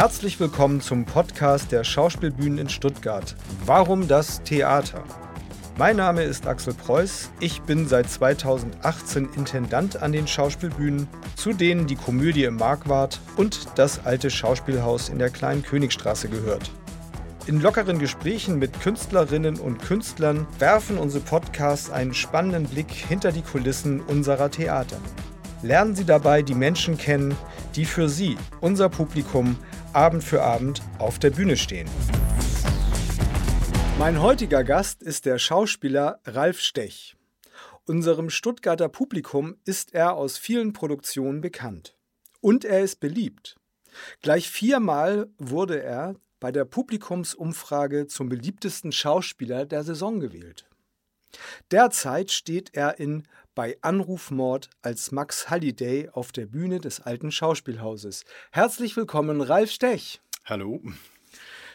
Herzlich willkommen zum Podcast der Schauspielbühnen in Stuttgart. Warum das Theater? Mein Name ist Axel Preuß. Ich bin seit 2018 Intendant an den Schauspielbühnen, zu denen die Komödie im Markwart und das alte Schauspielhaus in der kleinen Königstraße gehört. In lockeren Gesprächen mit Künstlerinnen und Künstlern werfen unsere Podcasts einen spannenden Blick hinter die Kulissen unserer Theater. Lernen Sie dabei die Menschen kennen, die für Sie, unser Publikum, Abend für Abend auf der Bühne stehen. Mein heutiger Gast ist der Schauspieler Ralf Stech. Unserem Stuttgarter Publikum ist er aus vielen Produktionen bekannt. Und er ist beliebt. Gleich viermal wurde er bei der Publikumsumfrage zum beliebtesten Schauspieler der Saison gewählt. Derzeit steht er in Bei Anrufmord als Max Halliday auf der Bühne des alten Schauspielhauses. Herzlich willkommen, Ralf Stech. Hallo.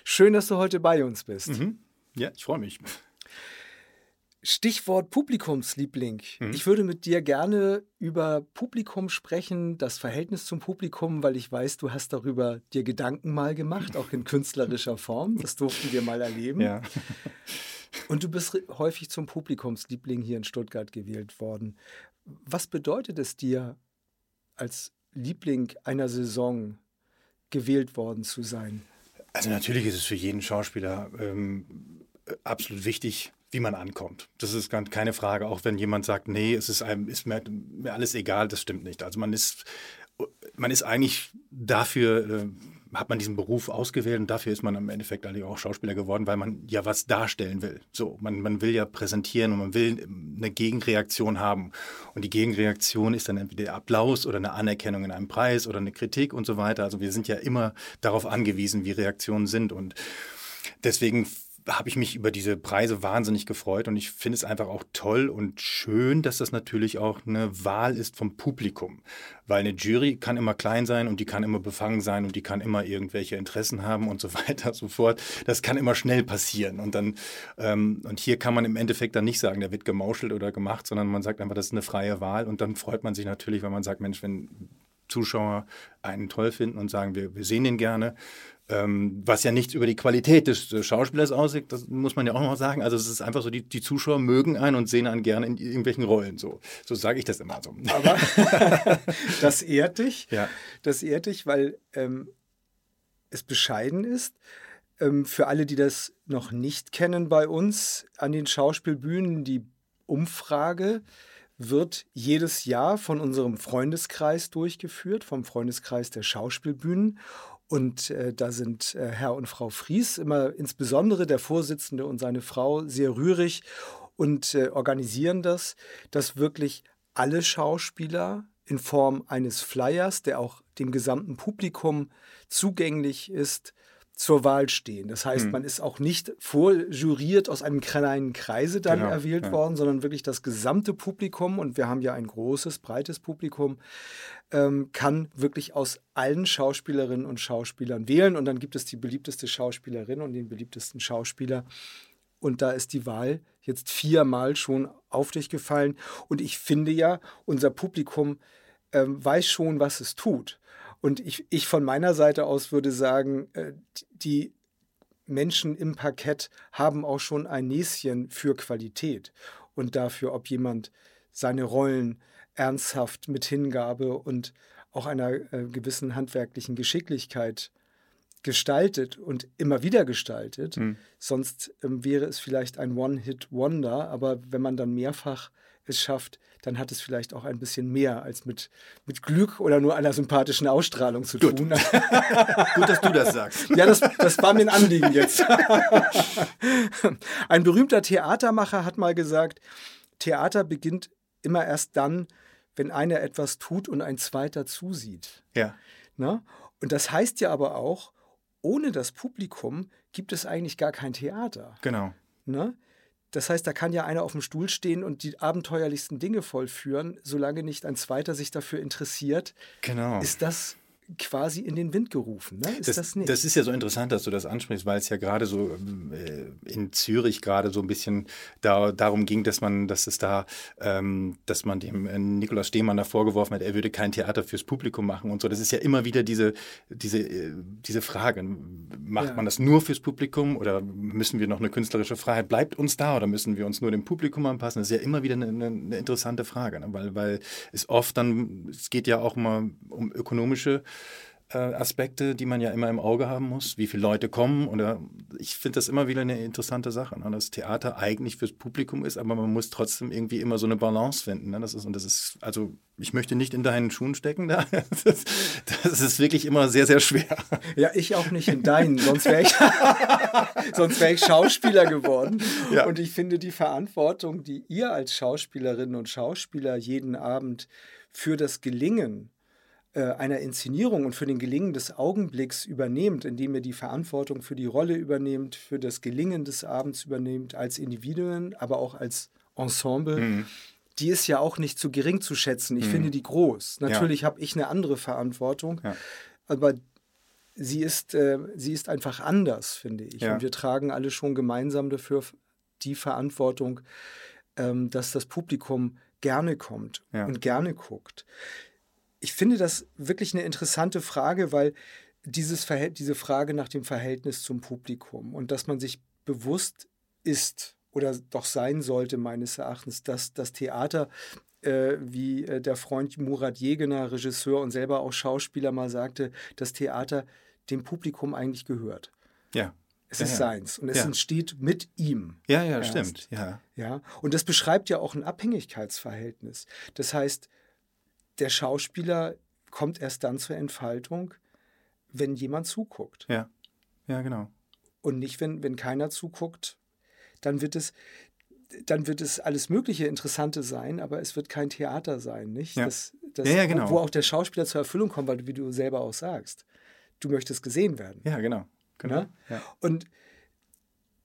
Schön, dass du heute bei uns bist. Mhm. Ja, ich freue mich. Stichwort Publikumsliebling. Mhm. Ich würde mit dir gerne über Publikum sprechen, das Verhältnis zum Publikum, weil ich weiß, du hast darüber dir Gedanken mal gemacht, auch in künstlerischer Form. Das durften wir mal erleben. Ja. Und du bist häufig zum Publikumsliebling hier in Stuttgart gewählt worden. Was bedeutet es dir, als Liebling einer Saison gewählt worden zu sein? Also natürlich ist es für jeden Schauspieler ähm, absolut wichtig, wie man ankommt. Das ist keine Frage, auch wenn jemand sagt, nee, es ist, einem, ist mir, mir alles egal, das stimmt nicht. Also man ist, man ist eigentlich dafür, äh, hat man diesen Beruf ausgewählt und dafür ist man im Endeffekt eigentlich auch Schauspieler geworden, weil man ja was darstellen will. So, man, man will ja präsentieren und man will eine Gegenreaktion haben. Und die Gegenreaktion ist dann entweder Applaus oder eine Anerkennung in einem Preis oder eine Kritik und so weiter. Also wir sind ja immer darauf angewiesen, wie Reaktionen sind und Deswegen habe ich mich über diese Preise wahnsinnig gefreut und ich finde es einfach auch toll und schön, dass das natürlich auch eine Wahl ist vom Publikum. Weil eine Jury kann immer klein sein und die kann immer befangen sein und die kann immer irgendwelche Interessen haben und so weiter und so fort. Das kann immer schnell passieren. Und dann, ähm, und hier kann man im Endeffekt dann nicht sagen, der wird gemauschelt oder gemacht, sondern man sagt einfach, das ist eine freie Wahl und dann freut man sich natürlich, wenn man sagt, Mensch, wenn Zuschauer einen toll finden und sagen, wir, wir sehen den gerne, ähm, was ja nichts über die Qualität des, des Schauspielers aussieht, das muss man ja auch noch sagen. Also es ist einfach so, die, die Zuschauer mögen einen und sehen einen gerne in irgendwelchen Rollen. So, so sage ich das immer so. Aber das ehrt dich. Ja. Das ehrt dich, weil ähm, es bescheiden ist. Ähm, für alle, die das noch nicht kennen bei uns an den Schauspielbühnen, die Umfrage wird jedes Jahr von unserem Freundeskreis durchgeführt, vom Freundeskreis der Schauspielbühnen. Und äh, da sind äh, Herr und Frau Fries, immer insbesondere der Vorsitzende und seine Frau, sehr rührig und äh, organisieren das, dass wirklich alle Schauspieler in Form eines Flyers, der auch dem gesamten Publikum zugänglich ist, zur Wahl stehen. Das heißt, hm. man ist auch nicht vorjuriert aus einem kleinen Kreise dann genau, erwählt ja. worden, sondern wirklich das gesamte Publikum, und wir haben ja ein großes, breites Publikum, ähm, kann wirklich aus allen Schauspielerinnen und Schauspielern wählen. Und dann gibt es die beliebteste Schauspielerin und den beliebtesten Schauspieler. Und da ist die Wahl jetzt viermal schon auf dich gefallen. Und ich finde ja, unser Publikum ähm, weiß schon, was es tut. Und ich, ich von meiner Seite aus würde sagen, äh, die Menschen im Parkett haben auch schon ein Näschen für Qualität und dafür, ob jemand seine Rollen ernsthaft mit Hingabe und auch einer äh, gewissen handwerklichen Geschicklichkeit gestaltet und immer wieder gestaltet. Hm. Sonst ähm, wäre es vielleicht ein One-Hit-Wonder, aber wenn man dann mehrfach es schafft, dann hat es vielleicht auch ein bisschen mehr als mit, mit Glück oder nur einer sympathischen Ausstrahlung zu Gut. tun. Gut, dass du das sagst. Ja, das, das war mir ein Anliegen jetzt. ein berühmter Theatermacher hat mal gesagt, Theater beginnt immer erst dann, wenn einer etwas tut und ein zweiter zusieht. Ja. Na? Und das heißt ja aber auch, ohne das Publikum gibt es eigentlich gar kein Theater. Genau. Ne? Das heißt, da kann ja einer auf dem Stuhl stehen und die abenteuerlichsten Dinge vollführen, solange nicht ein zweiter sich dafür interessiert. Genau. Ist das quasi in den Wind gerufen. Ne? Ist das, das, nicht? Das ist ja so interessant, dass du das ansprichst, weil es ja gerade so äh, in Zürich gerade so ein bisschen da, darum ging, dass man, dass es da, ähm, dass man dem äh, Nikolaus Stehmann da vorgeworfen hat, er würde kein Theater fürs Publikum machen und so. Das ist ja immer wieder diese, diese, äh, diese Frage. Macht ja. man das nur fürs Publikum oder müssen wir noch eine künstlerische Freiheit? Bleibt uns da oder müssen wir uns nur dem Publikum anpassen? Das ist ja immer wieder eine, eine interessante Frage, ne? weil, weil es oft dann, es geht ja auch mal um ökonomische äh, Aspekte, die man ja immer im Auge haben muss. Wie viele Leute kommen oder ich finde das immer wieder eine interessante Sache, ne? dass Theater eigentlich fürs Publikum ist, aber man muss trotzdem irgendwie immer so eine Balance finden. Ne? Das ist und das ist also ich möchte nicht in deinen Schuhen stecken da. Das, das ist wirklich immer sehr sehr schwer. Ja, ich auch nicht in deinen, sonst wäre ich sonst wäre ich Schauspieler geworden. Ja. Und ich finde die Verantwortung, die ihr als Schauspielerinnen und Schauspieler jeden Abend für das Gelingen äh, einer Inszenierung und für den Gelingen des Augenblicks übernehmt, indem ihr die Verantwortung für die Rolle übernehmt, für das Gelingen des Abends übernehmt, als Individuen, aber auch als Ensemble. Mhm. Die ist ja auch nicht zu gering zu schätzen. Ich mhm. finde die groß. Natürlich ja. habe ich eine andere Verantwortung, ja. aber sie ist, äh, sie ist einfach anders, finde ich. Ja. Und wir tragen alle schon gemeinsam dafür die Verantwortung, ähm, dass das Publikum gerne kommt und gerne guckt ich finde das wirklich eine interessante Frage, weil dieses diese Frage nach dem Verhältnis zum Publikum und dass man sich bewusst ist oder doch sein sollte, meines Erachtens, dass das Theater, äh, wie äh, der Freund Murat Jegener, Regisseur und selber auch Schauspieler mal sagte, das Theater dem Publikum eigentlich gehört. Ja. Es ja, ist ja. seins und es ja. entsteht mit ihm. Ja, ja, erst. stimmt. Ja. ja. Und das beschreibt ja auch ein Abhängigkeitsverhältnis. Das heißt, der Schauspieler kommt erst dann zur Entfaltung, wenn jemand zuguckt. Ja, ja, genau. Und nicht, wenn, wenn keiner zuguckt, dann wird es, dann wird es alles mögliche Interessante sein, aber es wird kein Theater sein, nicht? Ja, das, das, ja, ja, genau. Wo auch der Schauspieler zur Erfüllung kommt, weil, wie du selber auch sagst, du möchtest gesehen werden. Ja, genau. genau. Ne? Ja? Und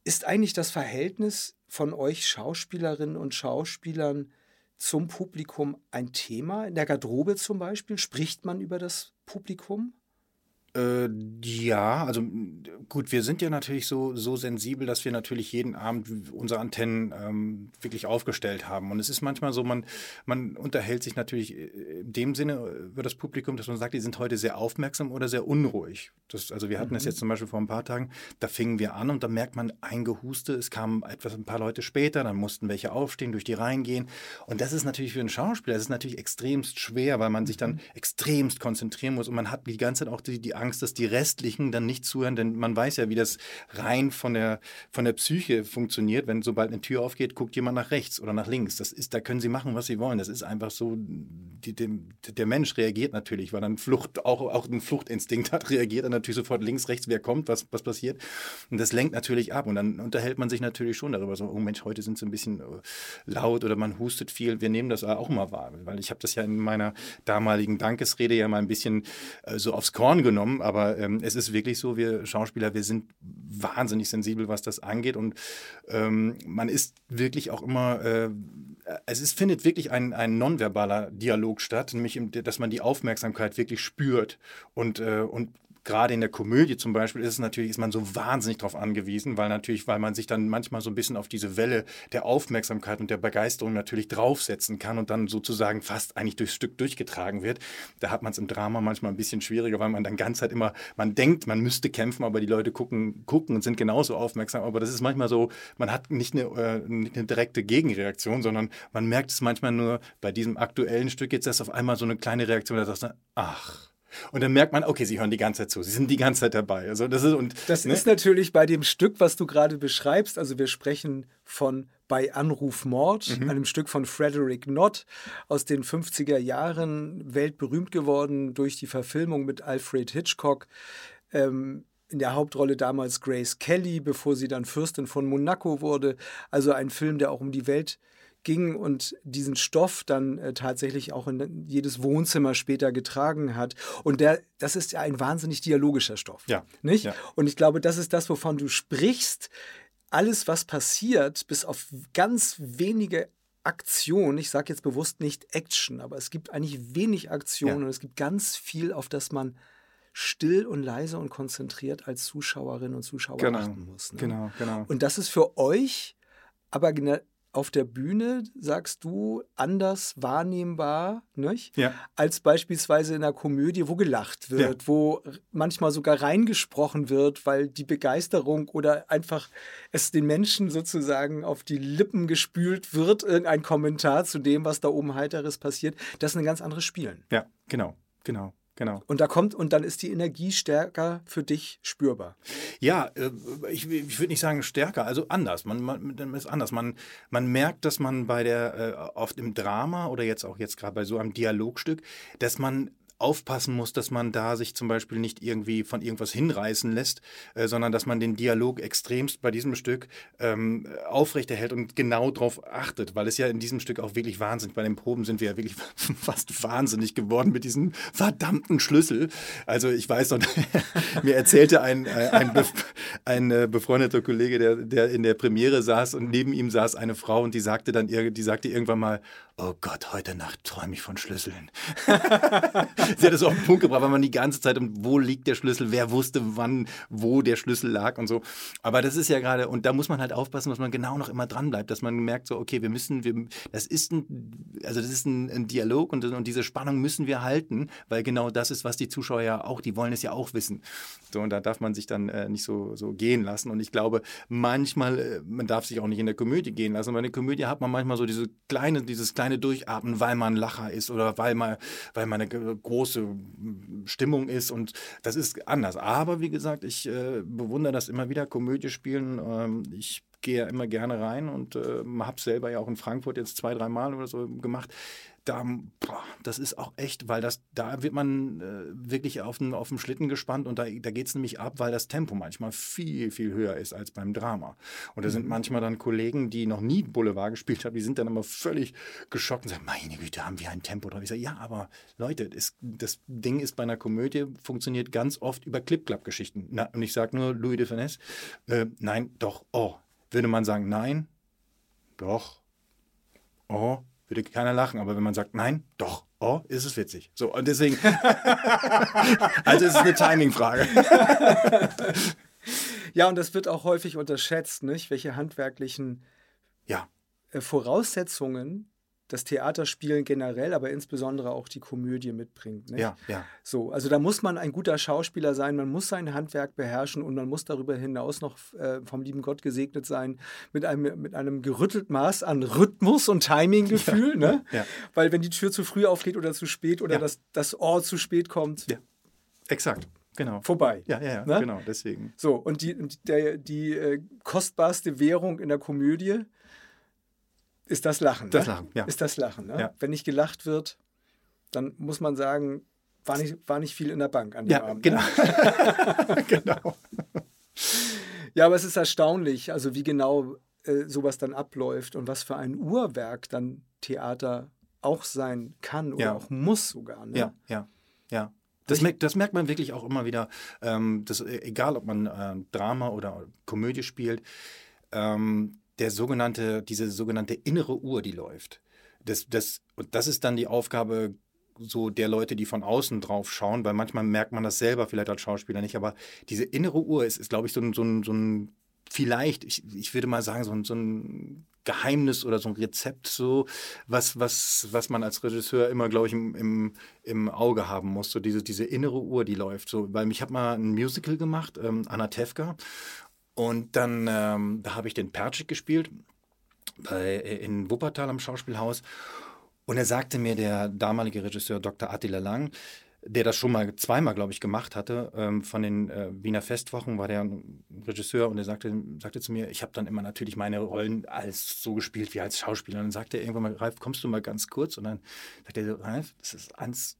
ist eigentlich das Verhältnis von euch Schauspielerinnen und Schauspielern zum Publikum ein Thema? In der Garderobe zum Beispiel? Spricht man über das Publikum? Äh, ja, also gut, wir sind ja natürlich so, so sensibel, dass wir natürlich jeden Abend unsere Antennen ähm, wirklich aufgestellt haben. Und es ist manchmal so, man, man unterhält sich natürlich äh, in dem Sinne über das Publikum, dass man sagt, die sind heute sehr aufmerksam oder sehr unruhig. Das, also wir hatten mhm. das jetzt zum Beispiel vor ein paar Tagen, da fingen wir an und da merkt man ein Gehuste, es kamen etwas ein paar Leute später, dann mussten welche aufstehen, durch die Reihen gehen. Und das ist natürlich für einen Schauspieler, das ist natürlich extremst schwer, weil man sich dann mhm. extremst konzentrieren muss und man hat die ganze Zeit auch die, die Angst, dass die restlichen dann nicht zuhören, denn man weiß ja, wie das rein von der, von der Psyche funktioniert. Wenn sobald eine Tür aufgeht, guckt jemand nach rechts oder nach links. Das ist, da können sie machen, was sie wollen. Das ist einfach so, die, die, der Mensch reagiert natürlich, weil dann Flucht, auch, auch ein Fluchtinstinkt hat, reagiert er natürlich sofort links, rechts, wer kommt, was, was passiert. Und das lenkt natürlich ab. Und dann unterhält man sich natürlich schon darüber, so, oh Mensch, heute sind sie ein bisschen äh, laut oder man hustet viel. Wir nehmen das auch mal wahr, weil ich habe das ja in meiner damaligen Dankesrede ja mal ein bisschen äh, so aufs Korn genommen aber ähm, es ist wirklich so, wir Schauspieler, wir sind wahnsinnig sensibel, was das angeht und ähm, man ist wirklich auch immer, äh, es ist, findet wirklich ein, ein nonverbaler Dialog statt, nämlich, dass man die Aufmerksamkeit wirklich spürt und, äh, und gerade in der Komödie zum Beispiel ist es natürlich, ist man so wahnsinnig darauf angewiesen, weil natürlich, weil man sich dann manchmal so ein bisschen auf diese Welle der Aufmerksamkeit und der Begeisterung natürlich draufsetzen kann und dann sozusagen fast eigentlich durchs Stück durchgetragen wird. Da hat man es im Drama manchmal ein bisschen schwieriger, weil man dann ganz halt immer, man denkt, man müsste kämpfen, aber die Leute gucken, gucken und sind genauso aufmerksam. Aber das ist manchmal so, man hat nicht eine, äh, nicht eine direkte Gegenreaktion, sondern man merkt es manchmal nur bei diesem aktuellen Stück jetzt, dass auf einmal so eine kleine Reaktion, da sagst du, ach, und dann merkt man, okay, sie hören die ganze Zeit zu, sie sind die ganze Zeit dabei. Also das ist, und, das ne? ist natürlich bei dem Stück, was du gerade beschreibst, also wir sprechen von bei Anruf Mord, mhm. einem Stück von Frederick Nott aus den 50er Jahren, weltberühmt geworden durch die Verfilmung mit Alfred Hitchcock. Ähm, in der Hauptrolle damals Grace Kelly, bevor sie dann Fürstin von Monaco wurde. Also ein Film, der auch um die Welt ging und diesen Stoff dann äh, tatsächlich auch in jedes Wohnzimmer später getragen hat. Und der, das ist ja ein wahnsinnig dialogischer Stoff. Ja. Nicht? Ja. Und ich glaube, das ist das, wovon du sprichst. Alles, was passiert, bis auf ganz wenige Aktion, ich sage jetzt bewusst nicht Action, aber es gibt eigentlich wenig Aktion ja. und es gibt ganz viel, auf das man still und leise und konzentriert als Zuschauerin und Zuschauer genau. achten muss. Ne? Genau, genau. Und das ist für euch aber auf der Bühne, sagst du, anders wahrnehmbar, nicht? Ja. als beispielsweise in einer Komödie, wo gelacht wird, ja. wo manchmal sogar reingesprochen wird, weil die Begeisterung oder einfach es den Menschen sozusagen auf die Lippen gespült wird, irgendein Kommentar zu dem, was da oben heiteres passiert. Das ist ein ganz anderes Spielen. Ja, genau, genau. Genau. Und da kommt, und dann ist die Energie stärker für dich spürbar. Ja, äh, ich, ich würde nicht sagen stärker, also anders. Man, man ist anders. Man, man merkt, dass man bei der, äh, oft im Drama oder jetzt auch jetzt gerade bei so einem Dialogstück, dass man aufpassen muss, dass man da sich zum Beispiel nicht irgendwie von irgendwas hinreißen lässt, äh, sondern dass man den Dialog extremst bei diesem Stück ähm, aufrechterhält und genau darauf achtet, weil es ja in diesem Stück auch wirklich wahnsinnig, bei den Proben sind wir ja wirklich fast wahnsinnig geworden mit diesem verdammten Schlüssel. Also ich weiß noch, mir erzählte ein, äh, ein, ein, ein äh, befreundeter Kollege, der, der in der Premiere saß und neben ihm saß eine Frau und die sagte dann, die sagte irgendwann mal, oh Gott, heute Nacht träume ich von Schlüsseln. sie hat es auf den Punkt gebracht, weil man die ganze Zeit, wo liegt der Schlüssel, wer wusste wann, wo der Schlüssel lag und so. Aber das ist ja gerade, und da muss man halt aufpassen, dass man genau noch immer dran bleibt, dass man merkt, so, okay, wir müssen, wir, das ist ein, also das ist ein, ein Dialog und, und diese Spannung müssen wir halten, weil genau das ist, was die Zuschauer ja auch, die wollen es ja auch wissen. So, und da darf man sich dann äh, nicht so, so gehen lassen. Und ich glaube, manchmal, äh, man darf sich auch nicht in der Komödie gehen lassen. Bei einer Komödie hat man manchmal so diese kleine, dieses kleine Durchatmen, weil man Lacher ist oder weil man, weil man eine große Stimmung ist und das ist anders. Aber wie gesagt, ich äh, bewundere das immer wieder, Komödie spielen. Ähm, ich gehe ja immer gerne rein und äh, habe selber ja auch in Frankfurt jetzt zwei, drei Mal oder so gemacht da, boah, das ist auch echt, weil das, da wird man äh, wirklich auf den, auf den Schlitten gespannt und da, da geht es nämlich ab, weil das Tempo manchmal viel, viel höher ist als beim Drama. Und da mhm. sind manchmal dann Kollegen, die noch nie Boulevard gespielt haben, die sind dann immer völlig geschockt und sagen, meine Güte, haben wir ein Tempo drauf. Ich sage, ja, aber Leute, das, das Ding ist bei einer Komödie, funktioniert ganz oft über Clip-Clap-Geschichten. Und ich sage nur Louis de Finesse, äh, nein, doch, oh. Würde man sagen, nein, doch, oh, würde keiner lachen. Aber wenn man sagt, nein, doch, oh, ist es witzig. So, und deswegen, also es ist eine Timing-Frage. ja, und das wird auch häufig unterschätzt, nicht? Welche handwerklichen ja. Voraussetzungen das Theaterspielen generell, aber insbesondere auch die Komödie mitbringt. Nicht? Ja, ja. So, also da muss man ein guter Schauspieler sein, man muss sein Handwerk beherrschen und man muss darüber hinaus noch äh, vom lieben Gott gesegnet sein mit einem, mit einem gerüttelt Maß an Rhythmus und Timinggefühl. Ja, ne? ja. Weil wenn die Tür zu früh aufgeht oder zu spät oder ja. das, das Ohr zu spät kommt. Ja, exakt. Genau. Vorbei. Ja, ja, ja. Ne? Genau, deswegen. So, und die, der, die äh, kostbarste Währung in der Komödie ist das Lachen. Das ne? Lachen, ja. Ist das Lachen. Ne? Ja. Wenn nicht gelacht wird, dann muss man sagen, war nicht, war nicht viel in der Bank an dem ja, Abend. Genau. Ne? genau. Ja, aber es ist erstaunlich, also wie genau äh, sowas dann abläuft und was für ein Uhrwerk dann Theater auch sein kann oder ja. auch muss sogar. Ne? Ja, ja, ja. Das, merkt, das merkt man wirklich auch immer wieder, ähm, das, äh, egal ob man äh, Drama oder Komödie spielt, ähm, der sogenannte, diese sogenannte innere Uhr, die läuft. Das, das, und das ist dann die Aufgabe so der Leute, die von außen drauf schauen, weil manchmal merkt man das selber vielleicht als Schauspieler nicht, aber diese innere Uhr ist, ist glaube ich, so ein, so ein, so ein vielleicht, ich, ich würde mal sagen, so ein, so ein Geheimnis oder so ein Rezept, so was, was, was man als Regisseur immer, glaube ich, im, im, im Auge haben muss. So diese, diese innere Uhr, die läuft. So, weil ich habe mal ein Musical gemacht, ähm, Anna Tefka. Und dann, ähm, da habe ich den Percik gespielt bei, in Wuppertal am Schauspielhaus. Und er sagte mir, der damalige Regisseur Dr. Attila Lang, der das schon mal zweimal, glaube ich, gemacht hatte, ähm, von den äh, Wiener Festwochen war der Regisseur und er sagte, sagte zu mir, ich habe dann immer natürlich meine Rollen als so gespielt wie als Schauspieler. Und dann sagte er irgendwann mal, Ralf, kommst du mal ganz kurz? Und dann sagte er, Ralf, das ist eins,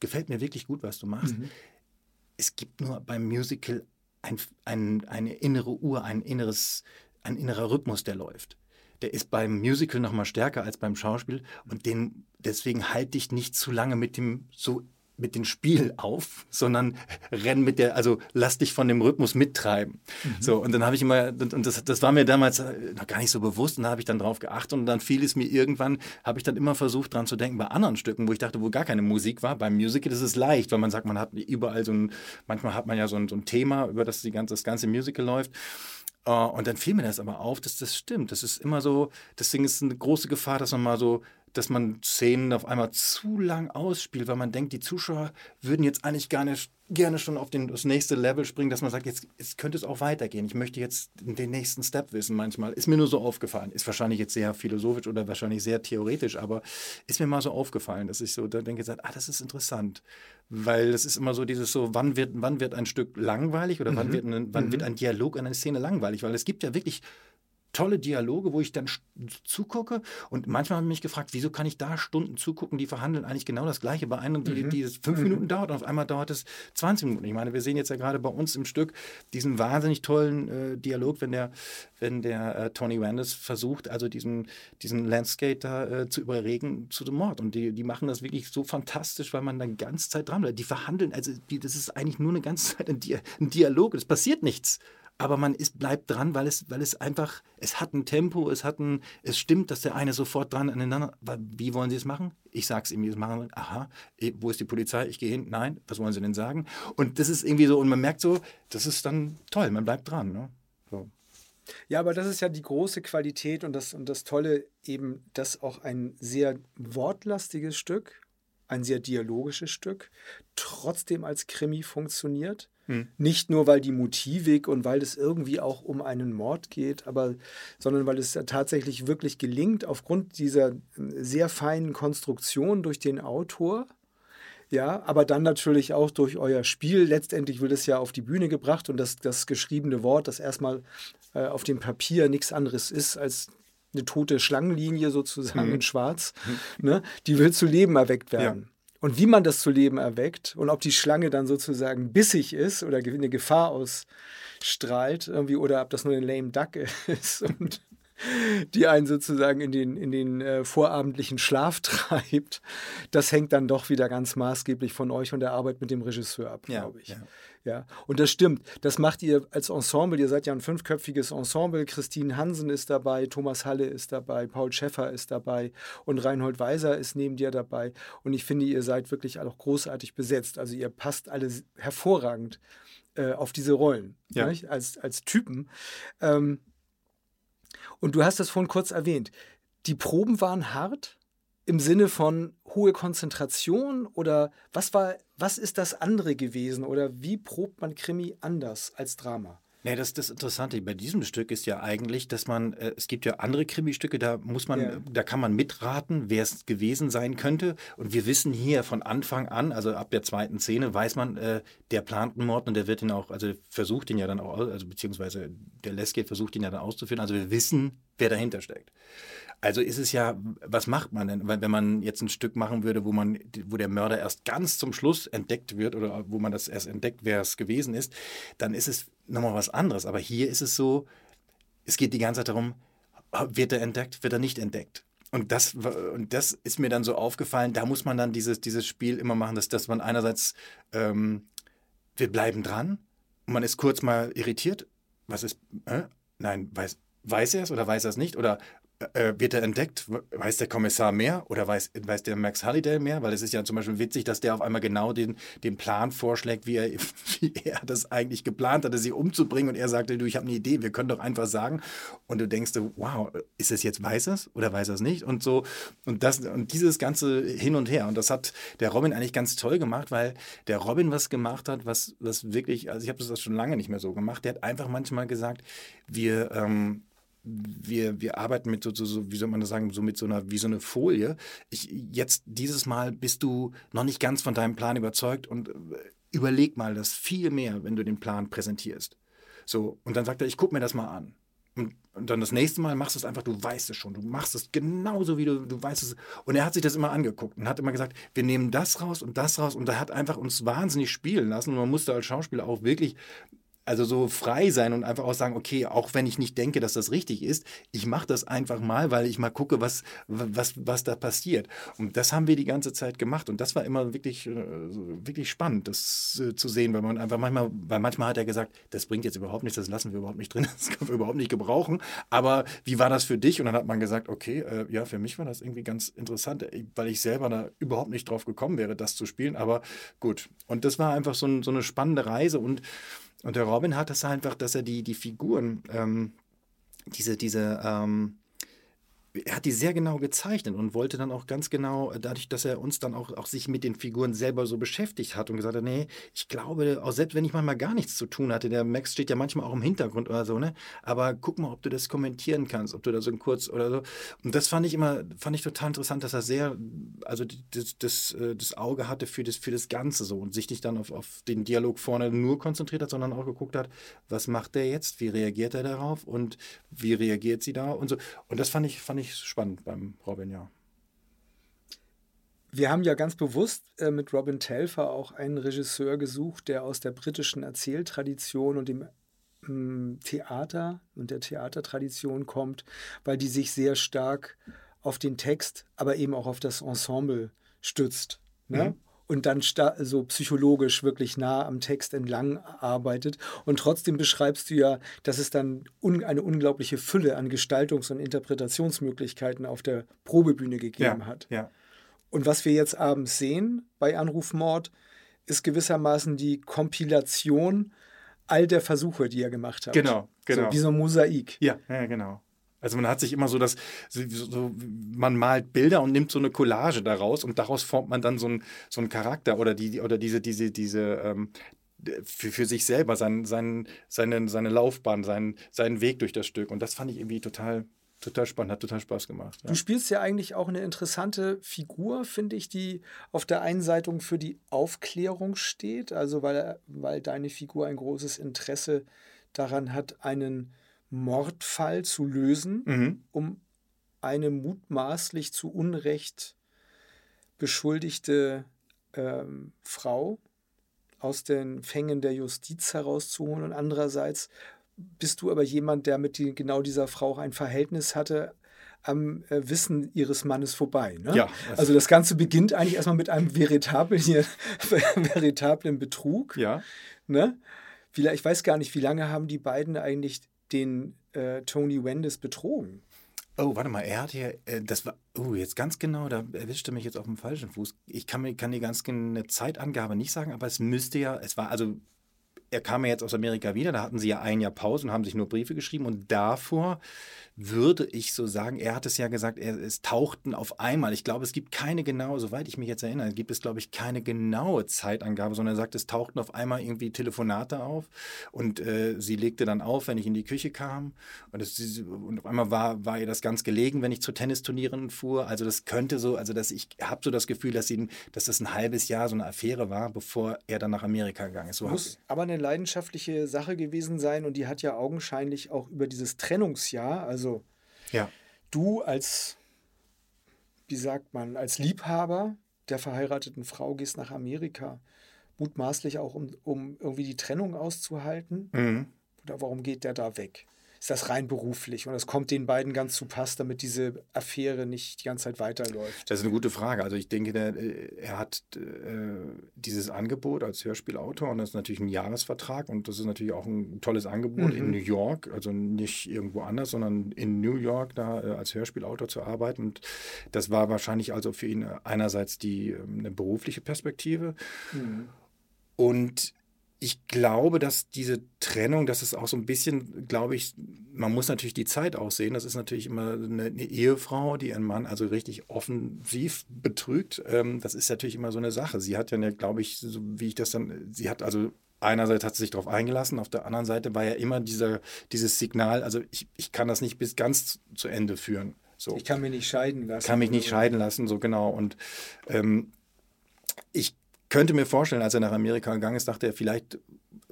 gefällt mir wirklich gut, was du machst. Mhm. Es gibt nur beim Musical ein, ein, eine innere Uhr, ein, inneres, ein innerer Rhythmus, der läuft. Der ist beim Musical noch mal stärker als beim Schauspiel und den, deswegen halte ich nicht zu lange mit dem so mit dem Spiel auf, sondern renn mit der, also lass dich von dem Rhythmus mittreiben. Mhm. So, und dann habe ich immer, und das, das war mir damals äh, noch gar nicht so bewusst, und da habe ich dann drauf geachtet und dann fiel es mir irgendwann, habe ich dann immer versucht dran zu denken, bei anderen Stücken, wo ich dachte, wo gar keine Musik war, beim Musical ist es leicht, weil man sagt, man hat überall so ein, manchmal hat man ja so ein, so ein Thema, über das die ganze, das ganze Musical läuft. Uh, und dann fiel mir das aber auf, dass das stimmt. Das ist immer so, deswegen ist es eine große Gefahr, dass man mal so dass man Szenen auf einmal zu lang ausspielt, weil man denkt, die Zuschauer würden jetzt eigentlich gar nicht, gerne schon auf den, das nächste Level springen, dass man sagt, jetzt, jetzt könnte es auch weitergehen. Ich möchte jetzt den nächsten Step wissen manchmal. Ist mir nur so aufgefallen. Ist wahrscheinlich jetzt sehr philosophisch oder wahrscheinlich sehr theoretisch, aber ist mir mal so aufgefallen, dass ich so da denke, ah, das ist interessant. Weil es ist immer so dieses so, wann wird, wann wird ein Stück langweilig oder mhm. wann, wird, ein, wann mhm. wird ein Dialog in einer Szene langweilig? Weil es gibt ja wirklich tolle Dialoge, wo ich dann zugucke. Und manchmal habe ich mich gefragt, wieso kann ich da Stunden zugucken, die verhandeln eigentlich genau das Gleiche. Bei einem, die, mhm. die fünf mhm. Minuten dauert und auf einmal dauert es 20 Minuten. Ich meine, wir sehen jetzt ja gerade bei uns im Stück diesen wahnsinnig tollen äh, Dialog, wenn der, wenn der äh, Tony Wanders versucht, also diesen, diesen Landskater äh, zu überregen zu dem Mord. Und die, die machen das wirklich so fantastisch, weil man dann ganze Zeit dran bleibt. Die verhandeln, also die, das ist eigentlich nur eine ganze Zeit ein, Di ein Dialog. Es passiert nichts aber man ist, bleibt dran, weil es, weil es einfach, es hat ein Tempo, es hat ein, es stimmt, dass der eine sofort dran aneinander, wie wollen Sie es machen? Ich sag's ihm, wie es machen, aha, wo ist die Polizei? Ich gehe hin, nein, was wollen Sie denn sagen? Und das ist irgendwie so, und man merkt so, das ist dann toll, man bleibt dran, ne? So. Ja, aber das ist ja die große Qualität und das, und das Tolle eben, dass auch ein sehr wortlastiges Stück, ein sehr dialogisches Stück, trotzdem als Krimi funktioniert hm. Nicht nur, weil die Motivik und weil es irgendwie auch um einen Mord geht, aber sondern weil es tatsächlich wirklich gelingt, aufgrund dieser äh, sehr feinen Konstruktion durch den Autor, ja, aber dann natürlich auch durch euer Spiel. Letztendlich wird es ja auf die Bühne gebracht und das, das geschriebene Wort, das erstmal äh, auf dem Papier nichts anderes ist als eine tote Schlangenlinie sozusagen mhm. in Schwarz, mhm. ne, die will zu Leben erweckt werden. Und wie man das zu Leben erweckt und ob die Schlange dann sozusagen bissig ist oder eine Gefahr ausstrahlt, irgendwie, oder ob das nur ein lame Duck ist und die einen sozusagen in den, in den äh, vorabendlichen Schlaf treibt, das hängt dann doch wieder ganz maßgeblich von euch und der Arbeit mit dem Regisseur ab, ja, glaube ich. Ja. Ja, und das stimmt. Das macht ihr als Ensemble. Ihr seid ja ein fünfköpfiges Ensemble. Christine Hansen ist dabei, Thomas Halle ist dabei, Paul Schäffer ist dabei und Reinhold Weiser ist neben dir dabei. Und ich finde, ihr seid wirklich auch großartig besetzt. Also ihr passt alle hervorragend äh, auf diese Rollen ja. als, als Typen. Ähm, und du hast das vorhin kurz erwähnt. Die Proben waren hart im Sinne von hohe Konzentration oder was war, was ist das andere gewesen oder wie probt man Krimi anders als Drama? Nee, das, das Interessante bei diesem Stück ist ja eigentlich, dass man, äh, es gibt ja andere Krimi-Stücke, da muss man, ja. da kann man mitraten, wer es gewesen sein könnte. Und wir wissen hier von Anfang an, also ab der zweiten Szene, weiß man, äh, der plant einen Mord und der wird ihn auch, also versucht ihn ja dann auch, also beziehungsweise der Lesgate versucht ihn ja dann auszuführen. Also wir wissen, wer dahinter steckt. Also ist es ja, was macht man denn, wenn man jetzt ein Stück machen würde, wo man, wo der Mörder erst ganz zum Schluss entdeckt wird oder wo man das erst entdeckt, wer es gewesen ist, dann ist es nochmal was anderes. Aber hier ist es so, es geht die ganze Zeit darum, wird er entdeckt, wird er nicht entdeckt. Und das, und das ist mir dann so aufgefallen, da muss man dann dieses, dieses Spiel immer machen, dass, dass man einerseits, ähm, wir bleiben dran und man ist kurz mal irritiert. Was ist, äh? nein, weiß, weiß er es oder weiß er es nicht? Oder äh, wird er entdeckt? Weiß der Kommissar mehr oder weiß, weiß der Max Halliday mehr? Weil es ist ja zum Beispiel witzig, dass der auf einmal genau den, den Plan vorschlägt, wie er, wie er das eigentlich geplant hatte, sie umzubringen. Und er sagte, du, ich habe eine Idee, wir können doch einfach sagen. Und du denkst, wow, ist es jetzt weiß es oder weiß es nicht? Und so, und das, und dieses ganze Hin und Her. Und das hat der Robin eigentlich ganz toll gemacht, weil der Robin was gemacht hat, was, was wirklich, also ich habe das schon lange nicht mehr so gemacht. Der hat einfach manchmal gesagt, wir, ähm, wir, wir arbeiten mit so, so, wie soll man das sagen, so mit so einer, wie so eine Folie. Ich, jetzt dieses Mal bist du noch nicht ganz von deinem Plan überzeugt und äh, überleg mal das viel mehr, wenn du den Plan präsentierst. So, und dann sagt er, ich gucke mir das mal an. Und, und, dann das nächste Mal machst du es einfach, du weißt es schon, du machst es genauso wie du, du weißt es. Und er hat sich das immer angeguckt und hat immer gesagt, wir nehmen das raus und das raus. Und er hat einfach uns wahnsinnig spielen lassen. Und man musste als Schauspieler auch wirklich also so frei sein und einfach auch sagen, okay, auch wenn ich nicht denke, dass das richtig ist, ich mache das einfach mal, weil ich mal gucke, was, was, was da passiert. Und das haben wir die ganze Zeit gemacht. Und das war immer wirklich, äh, wirklich spannend, das äh, zu sehen, weil man einfach manchmal, weil manchmal hat er gesagt, das bringt jetzt überhaupt nichts, das lassen wir überhaupt nicht drin, das können wir überhaupt nicht gebrauchen. Aber wie war das für dich? Und dann hat man gesagt, okay, äh, ja, für mich war das irgendwie ganz interessant, weil ich selber da überhaupt nicht drauf gekommen wäre, das zu spielen. Aber gut. Und das war einfach so, ein, so eine spannende Reise und und der Robin hat das einfach, dass er die, die Figuren, ähm, diese, diese, ähm, er hat die sehr genau gezeichnet und wollte dann auch ganz genau, äh, dadurch, dass er uns dann auch, auch sich mit den Figuren selber so beschäftigt hat und gesagt hat, nee, ich glaube, auch selbst wenn ich manchmal gar nichts zu tun hatte, der Max steht ja manchmal auch im Hintergrund oder so, ne? Aber guck mal, ob du das kommentieren kannst, ob du da so ein kurz oder so. Und das fand ich immer, fand ich total interessant, dass er sehr, also das, das, äh, das Auge hatte für das, für das Ganze so und sich nicht dann auf, auf den Dialog vorne nur konzentriert hat, sondern auch geguckt hat, was macht der jetzt, wie reagiert er darauf und wie reagiert sie da und so. Und das fand ich, fand ich ich spannend beim Robin, ja. Wir haben ja ganz bewusst äh, mit Robin Telfer auch einen Regisseur gesucht, der aus der britischen Erzähltradition und dem ähm, Theater und der Theatertradition kommt, weil die sich sehr stark auf den Text, aber eben auch auf das Ensemble stützt. Ne? Mhm und dann so psychologisch wirklich nah am Text entlang arbeitet. Und trotzdem beschreibst du ja, dass es dann un eine unglaubliche Fülle an Gestaltungs- und Interpretationsmöglichkeiten auf der Probebühne gegeben ja, hat. Ja. Und was wir jetzt abends sehen bei Anrufmord, ist gewissermaßen die Kompilation all der Versuche, die er gemacht hat. Genau, genau. So wie so ein Mosaik. Ja, ja, genau. Also man hat sich immer so das, so, man malt Bilder und nimmt so eine Collage daraus und daraus formt man dann so einen so einen Charakter oder die oder diese diese diese ähm, für, für sich selber sein, sein, seine, seine Laufbahn, seinen, seinen Weg durch das Stück. Und das fand ich irgendwie total, total spannend, hat total Spaß gemacht. Ja. Du spielst ja eigentlich auch eine interessante Figur, finde ich, die auf der einen Seite für die Aufklärung steht, also weil, weil deine Figur ein großes Interesse daran hat, einen Mordfall zu lösen, mhm. um eine mutmaßlich zu Unrecht beschuldigte ähm, Frau aus den Fängen der Justiz herauszuholen. Und andererseits bist du aber jemand, der mit die, genau dieser Frau auch ein Verhältnis hatte, am äh, Wissen ihres Mannes vorbei. Ne? Ja, also das Ganze beginnt eigentlich erstmal mit einem veritablen, veritablen Betrug. Ja. Ne? Ich weiß gar nicht, wie lange haben die beiden eigentlich den äh, Tony Wendes betrogen. Oh, warte mal, er hat hier, äh, das war, oh, jetzt ganz genau, da erwischte mich jetzt auf dem falschen Fuß. Ich kann mir kann die ganz eine Zeitangabe nicht sagen, aber es müsste ja, es war also er kam ja jetzt aus Amerika wieder, da hatten sie ja ein Jahr Pause und haben sich nur Briefe geschrieben und davor würde ich so sagen, er hat es ja gesagt, er, es tauchten auf einmal, ich glaube, es gibt keine genaue, soweit ich mich jetzt erinnere, gibt es, glaube ich, keine genaue Zeitangabe, sondern er sagt, es tauchten auf einmal irgendwie Telefonate auf und äh, sie legte dann auf, wenn ich in die Küche kam und, es, und auf einmal war, war ihr das ganz gelegen, wenn ich zu Tennisturnieren fuhr, also das könnte so, also dass ich habe so das Gefühl, dass, ihn, dass das ein halbes Jahr so eine Affäre war, bevor er dann nach Amerika gegangen ist. So Muss aber eine leidenschaftliche Sache gewesen sein und die hat ja augenscheinlich auch über dieses Trennungsjahr, also ja. du als, wie sagt man, als Liebhaber der verheirateten Frau gehst nach Amerika, mutmaßlich auch, um, um irgendwie die Trennung auszuhalten. Mhm. Oder warum geht der da weg? Ist das rein beruflich und es kommt den beiden ganz zu Pass, damit diese Affäre nicht die ganze Zeit weiterläuft? Das ist eine gute Frage. Also ich denke, der, äh, er hat äh, dieses Angebot als Hörspielautor und das ist natürlich ein Jahresvertrag und das ist natürlich auch ein tolles Angebot mhm. in New York, also nicht irgendwo anders, sondern in New York da äh, als Hörspielautor zu arbeiten und das war wahrscheinlich also für ihn einerseits die ähm, eine berufliche Perspektive mhm. und ich glaube, dass diese Trennung, das ist auch so ein bisschen, glaube ich, man muss natürlich die Zeit aussehen. Das ist natürlich immer eine, eine Ehefrau, die ihren Mann also richtig offensiv betrügt. Ähm, das ist natürlich immer so eine Sache. Sie hat ja, glaube ich, so wie ich das dann, sie hat also einerseits hat sie sich darauf eingelassen, auf der anderen Seite war ja immer dieser, dieses Signal, also ich, ich kann das nicht bis ganz zu Ende führen. So. Ich kann mich nicht scheiden lassen. Kann mich nicht scheiden lassen, so genau. Und ähm, ich könnte mir vorstellen, als er nach Amerika gegangen ist, dachte er, vielleicht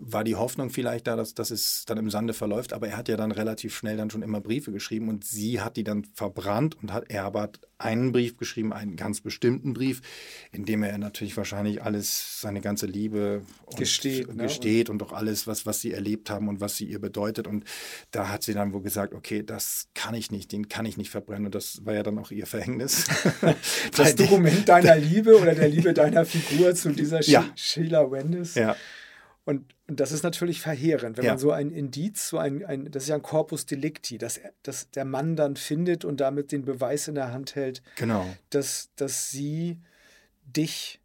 war die Hoffnung vielleicht da, dass, dass es dann im Sande verläuft, aber er hat ja dann relativ schnell dann schon immer Briefe geschrieben und sie hat die dann verbrannt und hat, er aber einen Brief geschrieben, einen ganz bestimmten Brief, in dem er natürlich wahrscheinlich alles, seine ganze Liebe und gesteht, ne? gesteht und auch alles, was, was sie erlebt haben und was sie ihr bedeutet. Und da hat sie dann wohl gesagt, okay, das kann ich nicht, den kann ich nicht verbrennen. Und das war ja dann auch ihr Verhängnis. das Dokument deiner Liebe oder der Liebe deiner Figur zu dieser ja. Sheila Wendes. Ja. Und, und, das ist natürlich verheerend, wenn ja. man so ein Indiz, so ein, ein, das ist ja ein Corpus Delicti, dass, dass der Mann dann findet und damit den Beweis in der Hand hält, genau. dass, dass sie dich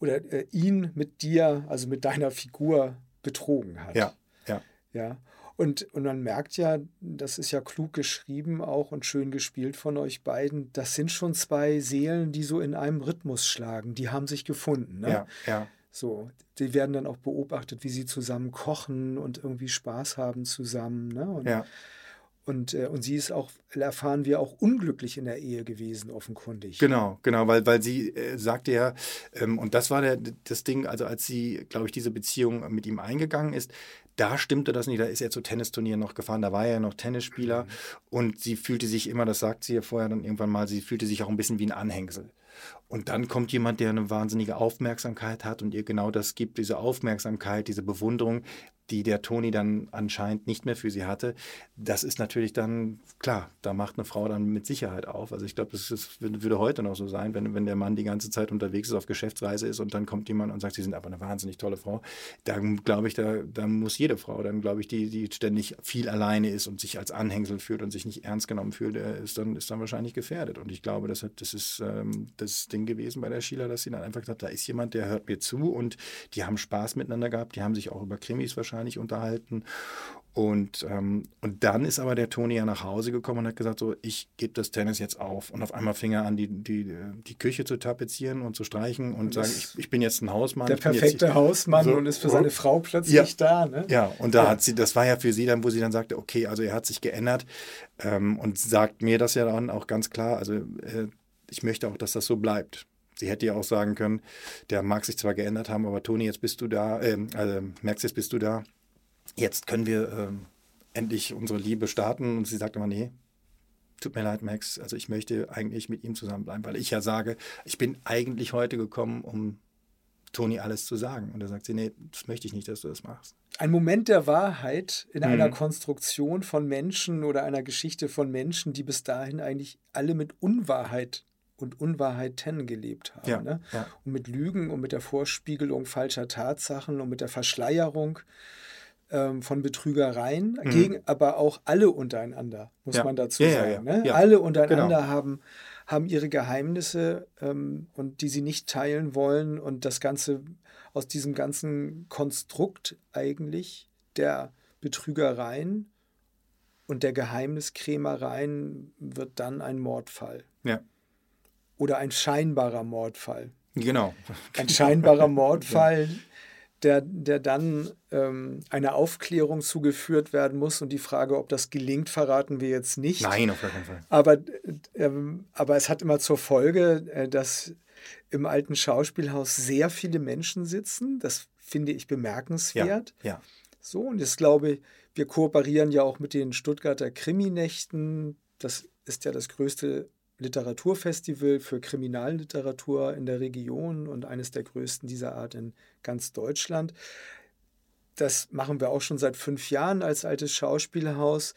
oder äh, ihn mit dir, also mit deiner Figur betrogen hat. Ja, ja. Ja. Und, und man merkt ja, das ist ja klug geschrieben auch und schön gespielt von euch beiden. Das sind schon zwei Seelen, die so in einem Rhythmus schlagen. Die haben sich gefunden. Ne? Ja, ja. So, die werden dann auch beobachtet, wie sie zusammen kochen und irgendwie Spaß haben zusammen. Ne? Und, ja. Und, äh, und sie ist auch, erfahren wir, auch unglücklich in der Ehe gewesen, offenkundig. Genau, genau, weil, weil sie äh, sagte ja, ähm, und das war der, das Ding, also als sie, glaube ich, diese Beziehung mit ihm eingegangen ist, da stimmte das nicht, da ist er zu Tennisturnieren noch gefahren, da war er ja noch Tennisspieler mhm. und sie fühlte sich immer, das sagt sie ja vorher dann irgendwann mal, sie fühlte sich auch ein bisschen wie ein Anhängsel. Und dann kommt jemand, der eine wahnsinnige Aufmerksamkeit hat und ihr genau das gibt, diese Aufmerksamkeit, diese Bewunderung, die der Toni dann anscheinend nicht mehr für sie hatte. Das ist natürlich dann, klar, da macht eine Frau dann mit Sicherheit auf. Also ich glaube, das ist, würde heute noch so sein, wenn, wenn der Mann die ganze Zeit unterwegs ist, auf Geschäftsreise ist und dann kommt jemand und sagt, sie sind aber eine wahnsinnig tolle Frau. Dann glaube ich, da, da muss jede Frau, dann glaube ich, die, die ständig viel alleine ist und sich als Anhängsel fühlt und sich nicht ernst genommen fühlt, ist dann, ist dann wahrscheinlich gefährdet. Und ich glaube, das, das ist ähm, das Ding gewesen bei der Sheila, dass sie dann einfach gesagt hat, da ist jemand, der hört mir zu und die haben Spaß miteinander gehabt, die haben sich auch über Krimis wahrscheinlich wahrscheinlich unterhalten. Und, ähm, und dann ist aber der Toni ja nach Hause gekommen und hat gesagt, so, ich gebe das Tennis jetzt auf. Und auf einmal fing er an, die, die, die Küche zu tapezieren und zu streichen und sagen, ich, ich bin jetzt ein Hausmann. Der perfekte jetzt, Hausmann so, und ist für seine Frau plötzlich ja, da. Ne? Ja, und da ja. hat sie, das war ja für sie dann, wo sie dann sagte, okay, also er hat sich geändert ähm, und sagt mir das ja dann auch ganz klar, also äh, ich möchte auch, dass das so bleibt. Sie hätte ja auch sagen können, der mag sich zwar geändert haben, aber Toni, jetzt bist du da, äh, also merkst jetzt bist du da jetzt können wir ähm, endlich unsere Liebe starten. Und sie sagt immer, nee, tut mir leid, Max, also ich möchte eigentlich mit ihm zusammenbleiben, weil ich ja sage, ich bin eigentlich heute gekommen, um Toni alles zu sagen. Und da sagt sie, nee, das möchte ich nicht, dass du das machst. Ein Moment der Wahrheit in mhm. einer Konstruktion von Menschen oder einer Geschichte von Menschen, die bis dahin eigentlich alle mit Unwahrheit und Unwahrheiten gelebt haben. Ja, ne? ja. Und mit Lügen und mit der Vorspiegelung falscher Tatsachen und mit der Verschleierung ähm, von Betrügereien, mhm. gegen aber auch alle untereinander, muss ja. man dazu sagen. Ne? Alle untereinander genau. haben, haben ihre Geheimnisse ähm, und die sie nicht teilen wollen und das Ganze aus diesem ganzen Konstrukt eigentlich der Betrügereien und der Geheimniskrämereien wird dann ein Mordfall. Ja. Oder ein scheinbarer Mordfall. Genau. Ein scheinbarer Mordfall, der, der dann ähm, einer Aufklärung zugeführt werden muss. Und die Frage, ob das gelingt, verraten wir jetzt nicht. Nein, auf keinen Fall. Aber, ähm, aber es hat immer zur Folge, äh, dass im alten Schauspielhaus sehr viele Menschen sitzen. Das finde ich bemerkenswert. Ja, ja. So, und jetzt glaube ich, wir kooperieren ja auch mit den Stuttgarter Kriminächten. Das ist ja das größte Literaturfestival für Kriminalliteratur in der Region und eines der größten dieser Art in ganz Deutschland. Das machen wir auch schon seit fünf Jahren als altes Schauspielhaus.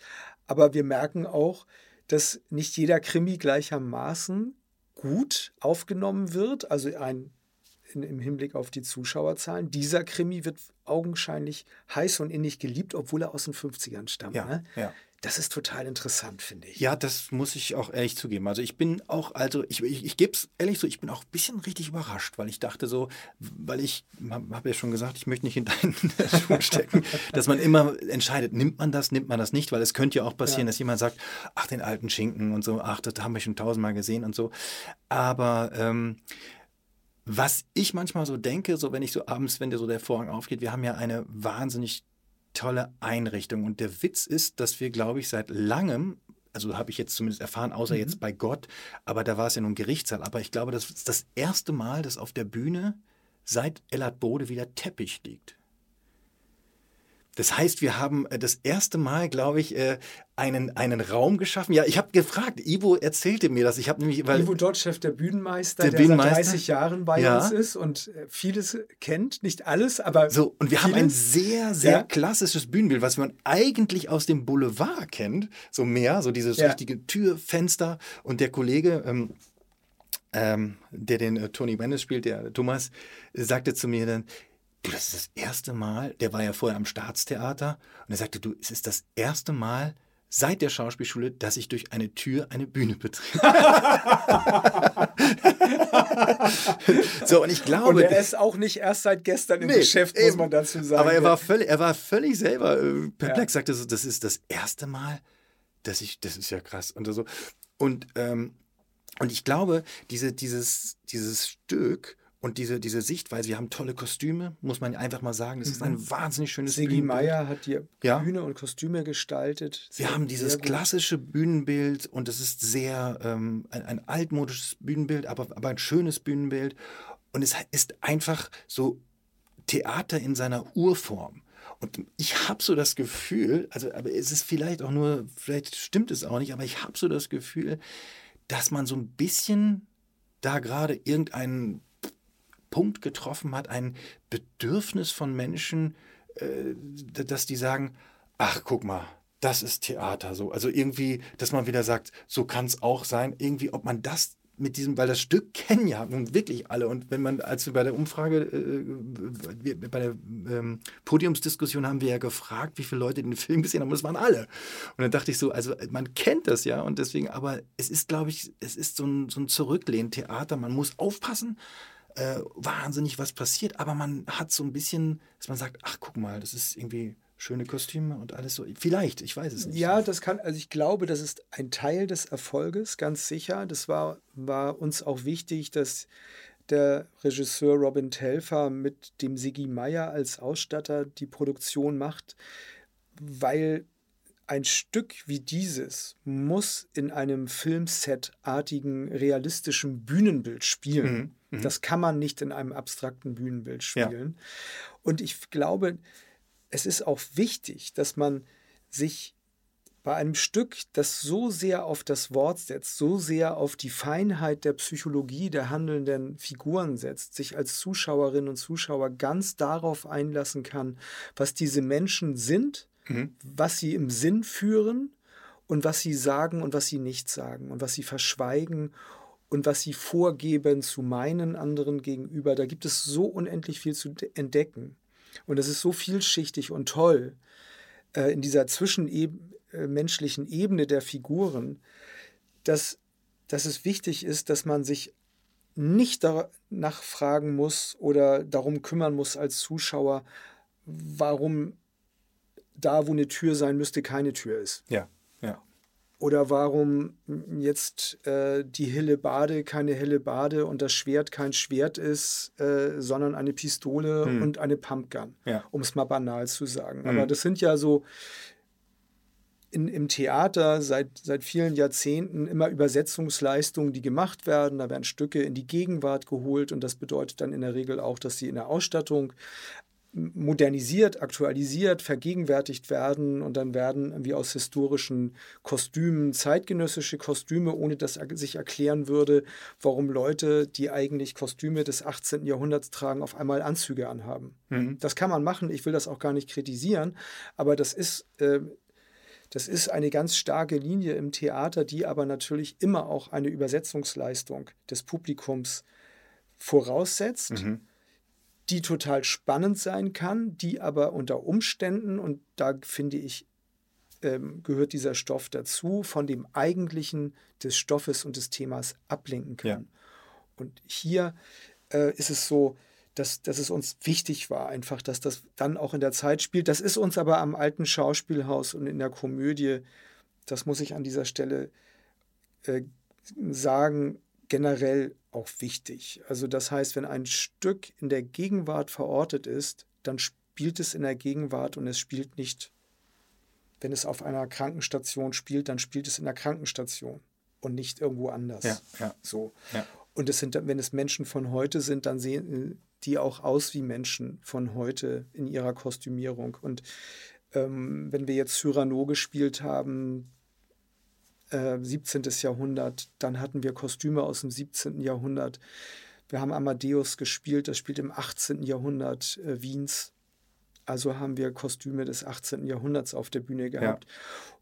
Aber wir merken auch, dass nicht jeder Krimi gleichermaßen gut aufgenommen wird. Also ein, in, im Hinblick auf die Zuschauerzahlen. Dieser Krimi wird augenscheinlich heiß und innig geliebt, obwohl er aus den 50ern stammt. Ja, ne? ja. Das ist total interessant, finde ich. Ja, das muss ich auch ehrlich zugeben. Also ich bin auch, also ich, ich, ich gebe es ehrlich so, ich bin auch ein bisschen richtig überrascht, weil ich dachte so, weil ich habe hab ja schon gesagt, ich möchte nicht in deinen Schuh stecken, dass man immer entscheidet, nimmt man das, nimmt man das nicht, weil es könnte ja auch passieren, ja. dass jemand sagt, ach, den alten Schinken und so, ach, das haben wir schon tausendmal gesehen und so. Aber ähm, was ich manchmal so denke, so wenn ich so abends, wenn dir so der Vorhang aufgeht, wir haben ja eine wahnsinnig tolle Einrichtung. Und der Witz ist, dass wir, glaube ich, seit langem also habe ich jetzt zumindest erfahren, außer mhm. jetzt bei Gott, aber da war es ja nun Gerichtssaal. Aber ich glaube, das ist das erste Mal, dass auf der Bühne seit Ellard Bode wieder Teppich liegt. Das heißt, wir haben äh, das erste Mal, glaube ich, äh, einen, einen Raum geschaffen. Ja, ich habe gefragt, Ivo erzählte mir das. Ich habe nämlich, weil Ivo Dotschew, der Bühnenmeister, der, der Bühnenmeister? seit 30 Jahren bei ja. uns ist und äh, vieles kennt, nicht alles, aber so und wir vieles. haben ein sehr sehr ja. klassisches Bühnenbild, was man eigentlich aus dem Boulevard kennt, so mehr, so dieses ja. richtige Türfenster und der Kollege ähm, ähm, der den äh, Tony Bennis spielt, der Thomas, sagte zu mir dann, du, das ist das erste Mal, der war ja vorher am Staatstheater und er sagte, du, es ist das erste Mal seit der Schauspielschule, dass ich durch eine Tür eine Bühne betrete. so, und ich glaube. Und er ist auch nicht erst seit gestern im nee, Geschäft, muss eben. man dazu sagen. Aber er war völlig, er war völlig selber äh, perplex, ja. sagte so, das ist das erste Mal, dass ich, das ist ja krass. Und so. Und, ähm, und ich glaube, diese, dieses, dieses Stück und diese, diese Sichtweise, wir haben tolle Kostüme, muss man einfach mal sagen. Das ist ein mhm. wahnsinnig schönes Sigi Meier hat die ja. Bühne und Kostüme gestaltet. wir haben dieses klassische Bühnenbild und es ist sehr ähm, ein, ein, altmodisches Bühnenbild, aber, aber ein schönes Bühnenbild. Und es ist einfach so Theater in seiner Urform. Und ich habe so das Gefühl, also aber es ist vielleicht auch nur, vielleicht stimmt es auch nicht, aber ich habe so das Gefühl, dass man so ein bisschen da gerade irgendeinen Punkt getroffen hat, ein Bedürfnis von Menschen, äh, dass die sagen, ach guck mal, das ist Theater so. Also irgendwie, dass man wieder sagt, so kann es auch sein. Irgendwie, ob man das mit diesem, weil das Stück kennen ja nun wirklich alle. Und wenn man, als wir bei der Umfrage, äh, bei der ähm, Podiumsdiskussion haben wir ja gefragt, wie viele Leute den Film gesehen haben, das waren alle. Und dann dachte ich so, also man kennt das ja und deswegen, aber es ist, glaube ich, es ist so ein, so ein Zurücklehn-Theater. Man muss aufpassen, äh, wahnsinnig was passiert, aber man hat so ein bisschen, dass man sagt, ach guck mal, das ist irgendwie schöne Kostüme und alles so. Vielleicht, ich weiß es nicht. Ja, das kann, also ich glaube, das ist ein Teil des Erfolges, ganz sicher. Das war, war uns auch wichtig, dass der Regisseur Robin Telfer mit dem Sigi Meier als Ausstatter die Produktion macht, weil ein Stück wie dieses muss in einem Filmset-artigen, realistischen Bühnenbild spielen. Mhm. Mhm. Das kann man nicht in einem abstrakten Bühnenbild spielen. Ja. Und ich glaube, es ist auch wichtig, dass man sich bei einem Stück, das so sehr auf das Wort setzt, so sehr auf die Feinheit der Psychologie der handelnden Figuren setzt, sich als Zuschauerinnen und Zuschauer ganz darauf einlassen kann, was diese Menschen sind, mhm. was sie im Sinn führen und was sie sagen und was sie nicht sagen und was sie verschweigen und was sie vorgeben zu meinen anderen gegenüber, da gibt es so unendlich viel zu entdecken. Und das ist so vielschichtig und toll äh, in dieser zwischenmenschlichen äh, Ebene der Figuren, dass, dass es wichtig ist, dass man sich nicht danach fragen muss oder darum kümmern muss als Zuschauer, warum da, wo eine Tür sein müsste, keine Tür ist. Ja. Oder warum jetzt äh, die helle Bade keine helle Bade und das Schwert kein Schwert ist, äh, sondern eine Pistole hm. und eine Pumpgun, ja. um es mal banal zu sagen. Hm. Aber das sind ja so in, im Theater seit, seit vielen Jahrzehnten immer Übersetzungsleistungen, die gemacht werden. Da werden Stücke in die Gegenwart geholt und das bedeutet dann in der Regel auch, dass sie in der Ausstattung modernisiert, aktualisiert, vergegenwärtigt werden und dann werden wie aus historischen Kostümen zeitgenössische Kostüme, ohne dass sich erklären würde, warum Leute, die eigentlich Kostüme des 18. Jahrhunderts tragen, auf einmal Anzüge anhaben. Mhm. Das kann man machen, ich will das auch gar nicht kritisieren, aber das ist, äh, das ist eine ganz starke Linie im Theater, die aber natürlich immer auch eine Übersetzungsleistung des Publikums voraussetzt. Mhm die total spannend sein kann, die aber unter Umständen, und da finde ich, ähm, gehört dieser Stoff dazu, von dem eigentlichen des Stoffes und des Themas ablenken kann. Ja. Und hier äh, ist es so, dass, dass es uns wichtig war, einfach, dass das dann auch in der Zeit spielt. Das ist uns aber am alten Schauspielhaus und in der Komödie, das muss ich an dieser Stelle äh, sagen, generell auch wichtig. Also das heißt, wenn ein Stück in der Gegenwart verortet ist, dann spielt es in der Gegenwart und es spielt nicht, wenn es auf einer Krankenstation spielt, dann spielt es in der Krankenstation und nicht irgendwo anders. Ja, ja. So. Ja. Und es sind, wenn es Menschen von heute sind, dann sehen, die auch aus wie Menschen von heute in ihrer Kostümierung. Und ähm, wenn wir jetzt Cyrano gespielt haben, äh, 17. Jahrhundert, dann hatten wir Kostüme aus dem 17. Jahrhundert. Wir haben Amadeus gespielt, das spielt im 18. Jahrhundert äh, Wiens. Also haben wir Kostüme des 18. Jahrhunderts auf der Bühne gehabt. Ja.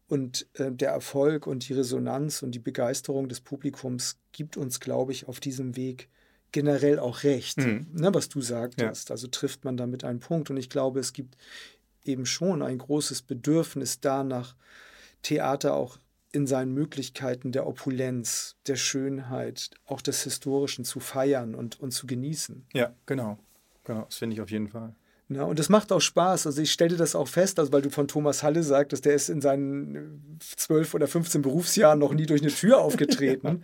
Und äh, der Erfolg und die Resonanz und die Begeisterung des Publikums gibt uns, glaube ich, auf diesem Weg generell auch recht, mhm. ne, was du sagtest. Ja. Also trifft man damit einen Punkt. Und ich glaube, es gibt eben schon ein großes Bedürfnis danach, Theater auch in seinen Möglichkeiten der Opulenz, der Schönheit, auch des Historischen zu feiern und, und zu genießen. Ja, genau. Genau, das finde ich auf jeden Fall. Ja, und das macht auch Spaß. Also ich stelle das auch fest, also weil du von Thomas Halle sagtest, der ist in seinen zwölf oder 15 Berufsjahren noch nie durch eine Tür aufgetreten.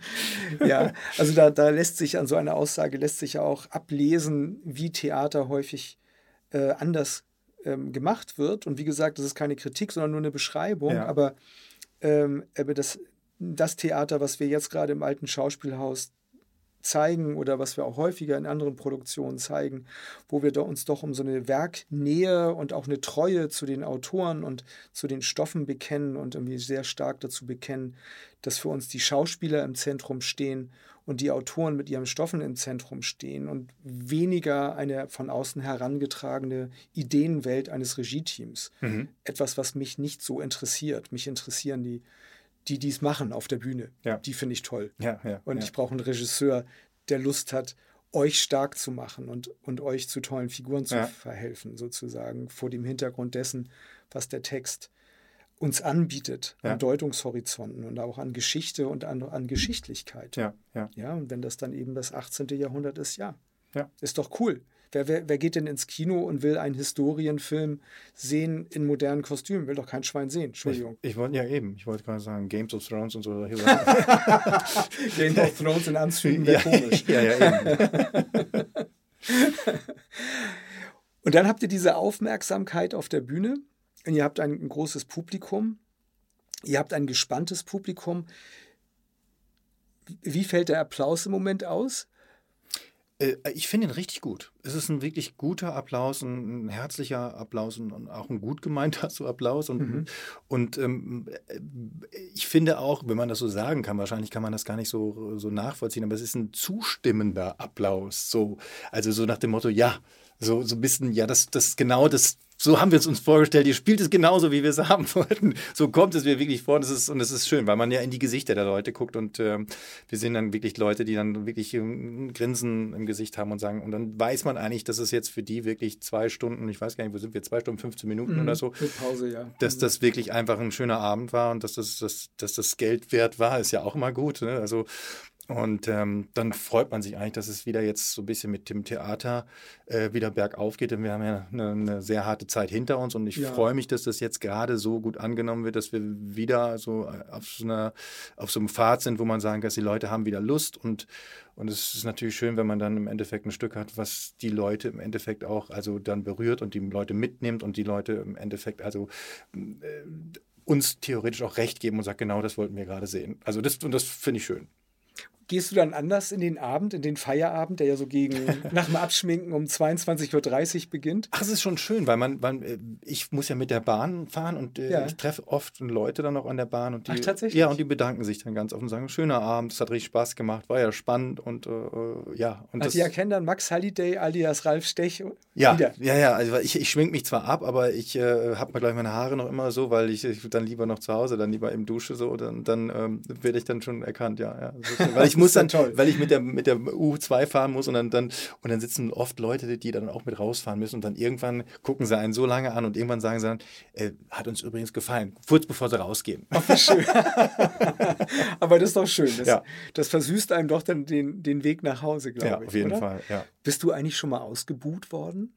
ja, also da, da lässt sich an so einer Aussage lässt sich ja auch ablesen, wie Theater häufig äh, anders ähm, gemacht wird. Und wie gesagt, das ist keine Kritik, sondern nur eine Beschreibung. Ja. Aber, ähm, das, das Theater, was wir jetzt gerade im alten Schauspielhaus zeigen oder was wir auch häufiger in anderen Produktionen zeigen, wo wir uns doch um so eine Werknähe und auch eine Treue zu den Autoren und zu den Stoffen bekennen und irgendwie sehr stark dazu bekennen, dass für uns die Schauspieler im Zentrum stehen und die Autoren mit ihren Stoffen im Zentrum stehen und weniger eine von außen herangetragene Ideenwelt eines Regieteams. Mhm. Etwas, was mich nicht so interessiert. Mich interessieren die die dies machen auf der Bühne. Ja. Die finde ich toll. Ja, ja, und ich brauche einen Regisseur, der Lust hat, euch stark zu machen und, und euch zu tollen Figuren zu verhelfen, sozusagen, vor dem Hintergrund dessen, was der Text uns anbietet, an Deutungshorizonten und auch an Geschichte und an, an Geschichtlichkeit. Ja, ja. ja, und wenn das dann eben das 18. Jahrhundert ist, ja, ja. ist doch cool. Wer, wer, wer, geht denn ins Kino und will einen Historienfilm sehen in modernen Kostümen? Will doch kein Schwein sehen. Entschuldigung. Ich, ich wollte ja eben, ich wollte gerade sagen, Games of Thrones und so. Games of Thrones in Anzügen wäre ja, komisch. ja, ja, eben. und dann habt ihr diese Aufmerksamkeit auf der Bühne und ihr habt ein, großes Publikum. Ihr habt ein gespanntes Publikum. Wie fällt der Applaus im Moment aus? Äh, ich finde ihn richtig gut. Es ist ein wirklich guter Applaus, ein, herzlicher Applaus und auch ein gut gemeinter so Applaus. Und, mhm. und ähm, äh, ich finde auch, wenn man das so sagen kann, wahrscheinlich kann man das gar nicht so, so nachvollziehen, aber es ist ein zustimmender Applaus. So, also so nach dem Motto, ja, so, so ein bisschen, ja, das, das genau das so haben wir es uns vorgestellt, ihr spielt es genauso, wie wir es haben wollten. So kommt es mir wirklich vor und es ist, und es ist schön, weil man ja in die Gesichter der Leute guckt und äh, wir sehen dann wirklich Leute, die dann wirklich ein Grinsen im Gesicht haben und sagen, und dann weiß man eigentlich, dass es jetzt für die wirklich zwei Stunden, ich weiß gar nicht, wo sind wir, zwei Stunden, 15 Minuten mhm, oder so. Pause, ja. Dass das wirklich einfach ein schöner Abend war und dass das, dass, dass das Geld wert war, ist ja auch immer gut. Ne? Also und ähm, dann freut man sich eigentlich, dass es wieder jetzt so ein bisschen mit dem Theater äh, wieder bergauf geht. Denn wir haben ja eine, eine, sehr harte Zeit hinter uns und ich ja. freue mich, dass das jetzt gerade so gut angenommen wird, dass wir wieder so äh, auf so, einer, auf so einem Pfad sind, wo man sagen kann, dass die Leute haben wieder Lust und und es ist natürlich schön, wenn man dann im Endeffekt ein Stück hat, was die Leute im Endeffekt auch also dann berührt und die Leute mitnimmt und die Leute im Endeffekt also äh, uns theoretisch auch recht geben und sagt, genau das wollten wir gerade sehen. Also das, und das finde ich schön. Gehst du dann anders in den Abend, in den Feierabend, der ja so gegen nach dem Abschminken um 22.30 Uhr beginnt? Ach, es ist schon schön, weil man, man, äh, ich muss ja mit der Bahn fahren und äh, ja. ich treffe oft Leute dann auch an der Bahn und die, Ach, tatsächlich? Ja, und die bedanken sich dann ganz oft und sagen, schöner Abend, es hat richtig Spaß gemacht, war ja spannend und äh, äh ja. Und also die erkennen dann Max Halliday alias Ralf Stech ja, wieder. Ja, ja, also ich, ich schwing mich zwar ab, aber ich äh, habe mir gleich meine Haare noch immer so, weil ich, ich dann lieber noch zu Hause, dann lieber im Dusche so, dann, dann ähm, werde ich dann schon erkannt, ja. ja weil ich muss dann, toll. weil ich mit der, mit der U2 fahren muss und dann, dann, und dann sitzen oft Leute, die dann auch mit rausfahren müssen und dann irgendwann gucken sie einen so lange an und irgendwann sagen sie dann, äh, hat uns übrigens gefallen, kurz bevor sie rausgehen. Ach, wie schön. Aber das ist doch schön. Das, ja. das versüßt einem doch dann den, den Weg nach Hause, glaube ja, ich. Auf jeden oder? Fall, ja. Bist du eigentlich schon mal ausgebuht worden?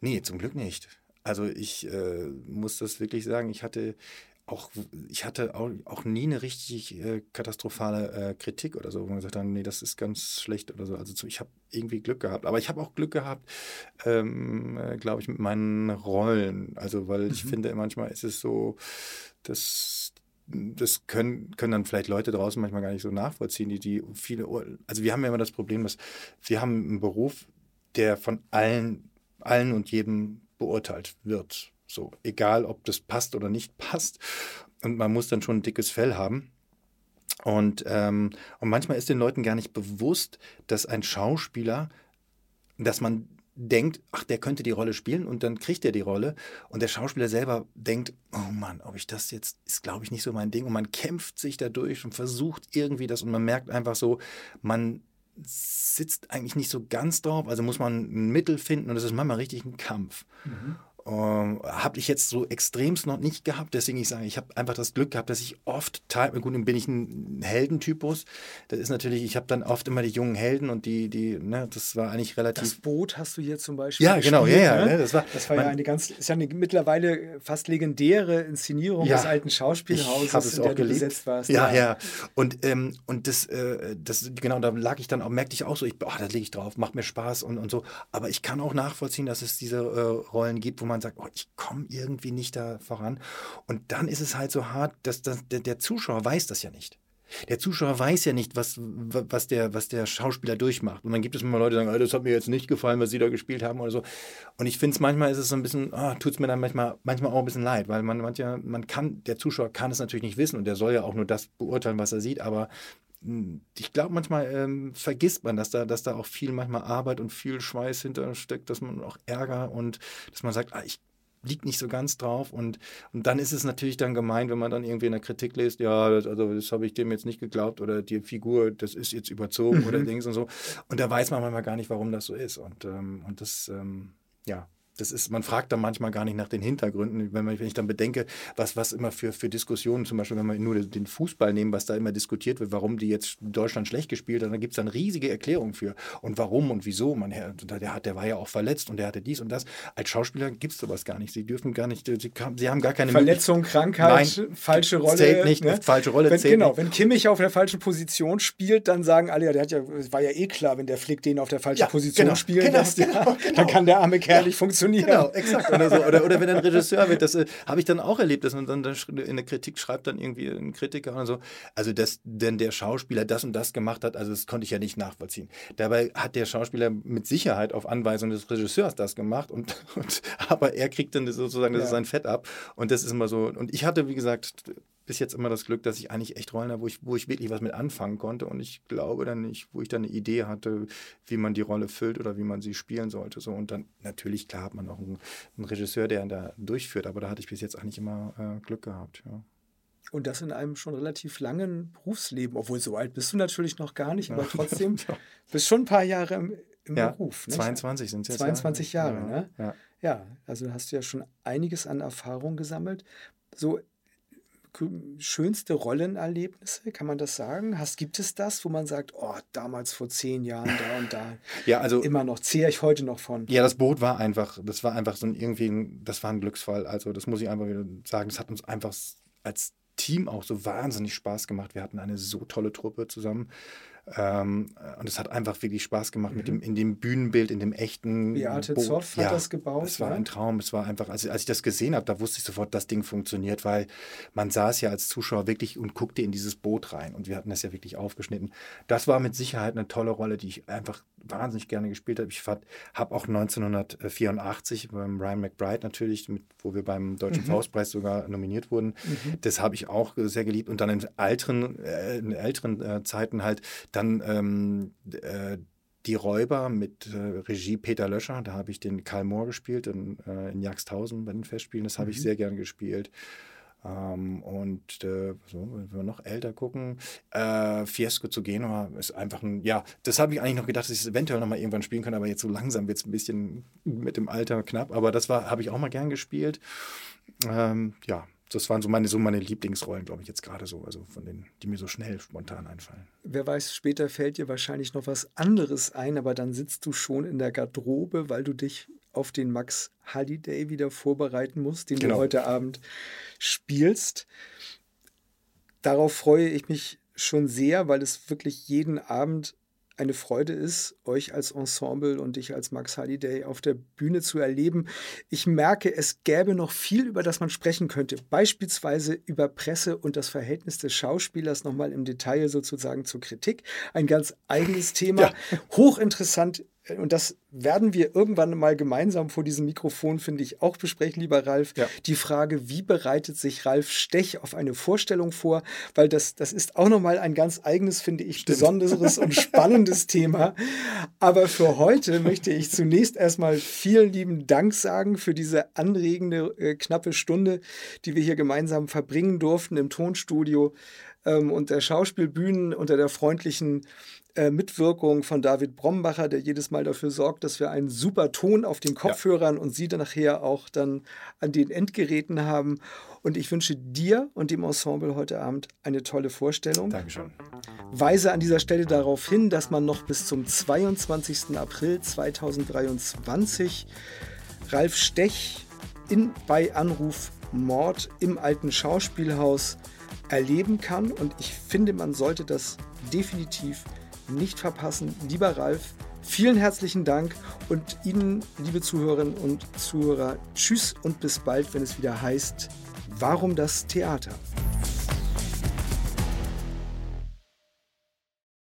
Nee, zum Glück nicht. Also ich äh, muss das wirklich sagen, ich hatte auch, ich hatte auch, auch nie eine richtig äh, katastrophale äh, Kritik oder so, wo man gesagt hat, nee, das ist ganz schlecht oder so. Also ich habe irgendwie Glück gehabt. Aber ich habe auch Glück gehabt, ähm, äh, glaube ich, mit meinen Rollen. Also, weil mhm. ich finde, manchmal ist es so, dass das können, können dann vielleicht Leute draußen manchmal gar nicht so nachvollziehen, die, die viele, also wir haben ja immer das Problem, dass wir haben einen Beruf, der von allen, allen und jedem beurteilt wird. So, egal ob das passt oder nicht passt. Und man muss dann schon ein dickes Fell haben. Und, ähm, und manchmal ist den Leuten gar nicht bewusst, dass ein Schauspieler, dass man denkt, ach, der könnte die Rolle spielen und dann kriegt er die Rolle und der Schauspieler selber denkt, oh Mann, ob ich das jetzt, ist glaube ich nicht so mein Ding und man kämpft sich dadurch und versucht irgendwie das und man merkt einfach so, man sitzt eigentlich nicht so ganz drauf, also muss man ein Mittel finden und das ist manchmal richtig ein Kampf. Mhm. Ähm, habe ich jetzt so extremst noch nicht gehabt. Deswegen ich sage, ich habe einfach das Glück gehabt, dass ich oft teil, gut, dann bin ich ein Heldentypus. Das ist natürlich, ich habe dann oft immer die jungen Helden und die, die, ne, das war eigentlich relativ. Das Boot hast du hier zum Beispiel. Ja, genau, ja, ja. Ne? Das war, das war ja eine ganz, ist ja eine mittlerweile fast legendäre Inszenierung ja, des alten Schauspielhauses, in der du besetzt warst. Ja, ja. ja. Und, ähm, und das, äh, das, genau, da lag ich dann auch, merkte ich auch so, ich, oh, da lege ich drauf, macht mir Spaß und, und so. Aber ich kann auch nachvollziehen, dass es diese äh, Rollen gibt, wo man man sagt, oh, ich komme irgendwie nicht da voran. Und dann ist es halt so hart, dass, dass der, der Zuschauer weiß das ja nicht. Der Zuschauer weiß ja nicht, was, was, der, was der Schauspieler durchmacht. Und dann gibt es immer Leute, die sagen, oh, das hat mir jetzt nicht gefallen, was sie da gespielt haben oder so. Und ich finde es manchmal ist es so ein bisschen, oh, tut es mir dann manchmal, manchmal auch ein bisschen leid, weil man manchmal, man kann, der Zuschauer kann es natürlich nicht wissen und der soll ja auch nur das beurteilen, was er sieht, aber ich glaube, manchmal ähm, vergisst man, dass da, dass da auch viel manchmal Arbeit und viel Schweiß hinter steckt, dass man auch Ärger und dass man sagt, ah, ich liegt nicht so ganz drauf und, und dann ist es natürlich dann gemein, wenn man dann irgendwie in der Kritik liest, ja, das, also das habe ich dem jetzt nicht geglaubt oder die Figur, das ist jetzt überzogen mhm. oder Dings und so. Und da weiß man manchmal gar nicht, warum das so ist. Und, ähm, und das, ähm, ja, das ist, man fragt dann manchmal gar nicht nach den Hintergründen, wenn, man, wenn ich dann bedenke, was, was immer für, für Diskussionen, zum Beispiel, wenn wir nur den Fußball nehmen, was da immer diskutiert wird, warum die jetzt Deutschland schlecht gespielt haben, da gibt es dann riesige Erklärungen für. Und warum und wieso. Man, der, hat, der war ja auch verletzt und der hatte dies und das. Als Schauspieler gibt es sowas gar nicht. Sie dürfen gar nicht, sie, sie haben gar keine Verletzung, Krankheit, Nein, falsche Rolle. Zählt nicht, ne? falsche Rolle wenn, zählt Genau, nicht. wenn Kimmich auf der falschen Position spielt, dann sagen alle, ja, der hat ja, war ja eh klar, wenn der Flick den auf der falschen ja, Position genau, spielen genau, lässt, genau, ja, dann kann der arme Kerl nicht funktionieren. Genau, exakt oder so. Oder, oder wenn ein Regisseur wird, das äh, habe ich dann auch erlebt, dass man dann, in der Kritik schreibt dann irgendwie ein Kritiker oder so, also dass denn der Schauspieler das und das gemacht hat, also das konnte ich ja nicht nachvollziehen. Dabei hat der Schauspieler mit Sicherheit auf Anweisung des Regisseurs das gemacht und, und aber er kriegt dann sozusagen, das ja. ist sein Fett ab und das ist immer so. Und ich hatte, wie gesagt, bis jetzt immer das Glück, dass ich eigentlich echt Rollen habe, wo ich, wo ich wirklich was mit anfangen konnte. Und ich glaube dann nicht, wo ich dann eine Idee hatte, wie man die Rolle füllt oder wie man sie spielen sollte. So, und dann natürlich, klar, hat man auch einen, einen Regisseur, der ihn da durchführt, aber da hatte ich bis jetzt eigentlich immer äh, Glück gehabt. Ja. Und das in einem schon relativ langen Berufsleben, obwohl so alt bist du natürlich noch gar nicht, aber trotzdem bist schon ein paar Jahre im, im ja, Beruf. Nicht? 22 sind es jetzt. 22 Jahre, ja, ne? Ja. ja, also hast du ja schon einiges an Erfahrung gesammelt. So schönste Rollenerlebnisse, kann man das sagen? Hast, gibt es das, wo man sagt, oh, damals vor zehn Jahren da und da, ja, also immer noch, zehre ich heute noch von? Ja, das Boot war einfach, das war einfach so ein irgendwie, ein, das war ein Glücksfall. Also das muss ich einfach wieder sagen, das hat uns einfach als Team auch so wahnsinnig Spaß gemacht. Wir hatten eine so tolle Truppe zusammen. Ähm, und es hat einfach wirklich Spaß gemacht mhm. mit dem, in dem Bühnenbild, in dem echten. Beate Zoff hat ja, das gebaut. Es war ne? ein Traum. Es war einfach, als, als ich das gesehen habe, da wusste ich sofort, das Ding funktioniert, weil man saß ja als Zuschauer wirklich und guckte in dieses Boot rein. Und wir hatten das ja wirklich aufgeschnitten. Das war mit Sicherheit eine tolle Rolle, die ich einfach wahnsinnig gerne gespielt habe. Ich habe auch 1984 beim Ryan McBride natürlich, mit, wo wir beim Deutschen mhm. Faustpreis sogar nominiert wurden, mhm. das habe ich auch sehr geliebt. Und dann in älteren, äh, in älteren äh, Zeiten halt dann ähm, äh, Die Räuber mit äh, Regie Peter Löscher. Da habe ich den Karl Mohr gespielt in, äh, in Jagdshausen bei den Festspielen. Das habe mhm. ich sehr gern gespielt. Ähm, und äh, so, wenn wir noch älter gucken, äh, Fiesco zu Genua ist einfach ein, ja, das habe ich eigentlich noch gedacht, dass ich es eventuell noch mal irgendwann spielen kann, aber jetzt so langsam wird es ein bisschen mit dem Alter knapp. Aber das habe ich auch mal gern gespielt. Ähm, ja, das waren so meine, so meine Lieblingsrollen, glaube ich, jetzt gerade so, also von denen, die mir so schnell spontan einfallen. Wer weiß, später fällt dir wahrscheinlich noch was anderes ein, aber dann sitzt du schon in der Garderobe, weil du dich auf den Max Halliday wieder vorbereiten musst, den genau. du heute Abend spielst. Darauf freue ich mich schon sehr, weil es wirklich jeden Abend eine Freude ist, euch als Ensemble und dich als Max Halliday auf der Bühne zu erleben. Ich merke, es gäbe noch viel, über das man sprechen könnte. Beispielsweise über Presse und das Verhältnis des Schauspielers nochmal im Detail sozusagen zur Kritik. Ein ganz eigenes Thema. Ja. Hochinteressant und das werden wir irgendwann mal gemeinsam vor diesem Mikrofon, finde ich, auch besprechen, lieber Ralf, ja. die Frage, wie bereitet sich Ralf Stech auf eine Vorstellung vor? Weil das, das ist auch nochmal ein ganz eigenes, finde ich, Stimmt. besonderes und spannendes Thema. Aber für heute möchte ich zunächst erstmal vielen lieben Dank sagen für diese anregende, äh, knappe Stunde, die wir hier gemeinsam verbringen durften im Tonstudio ähm, und der Schauspielbühnen unter der freundlichen äh, Mitwirkung von David Brombacher, der jedes Mal dafür sorgt, dass wir einen super Ton auf den Kopfhörern ja. und Sie dann nachher auch dann an den Endgeräten haben. Und ich wünsche dir und dem Ensemble heute Abend eine tolle Vorstellung. Dankeschön. Weise an dieser Stelle darauf hin, dass man noch bis zum 22. April 2023 Ralf Stech in, bei Anruf Mord im alten Schauspielhaus erleben kann. Und ich finde, man sollte das definitiv nicht verpassen. Lieber Ralf, vielen herzlichen Dank und Ihnen, liebe Zuhörerinnen und Zuhörer, tschüss und bis bald, wenn es wieder heißt, warum das Theater?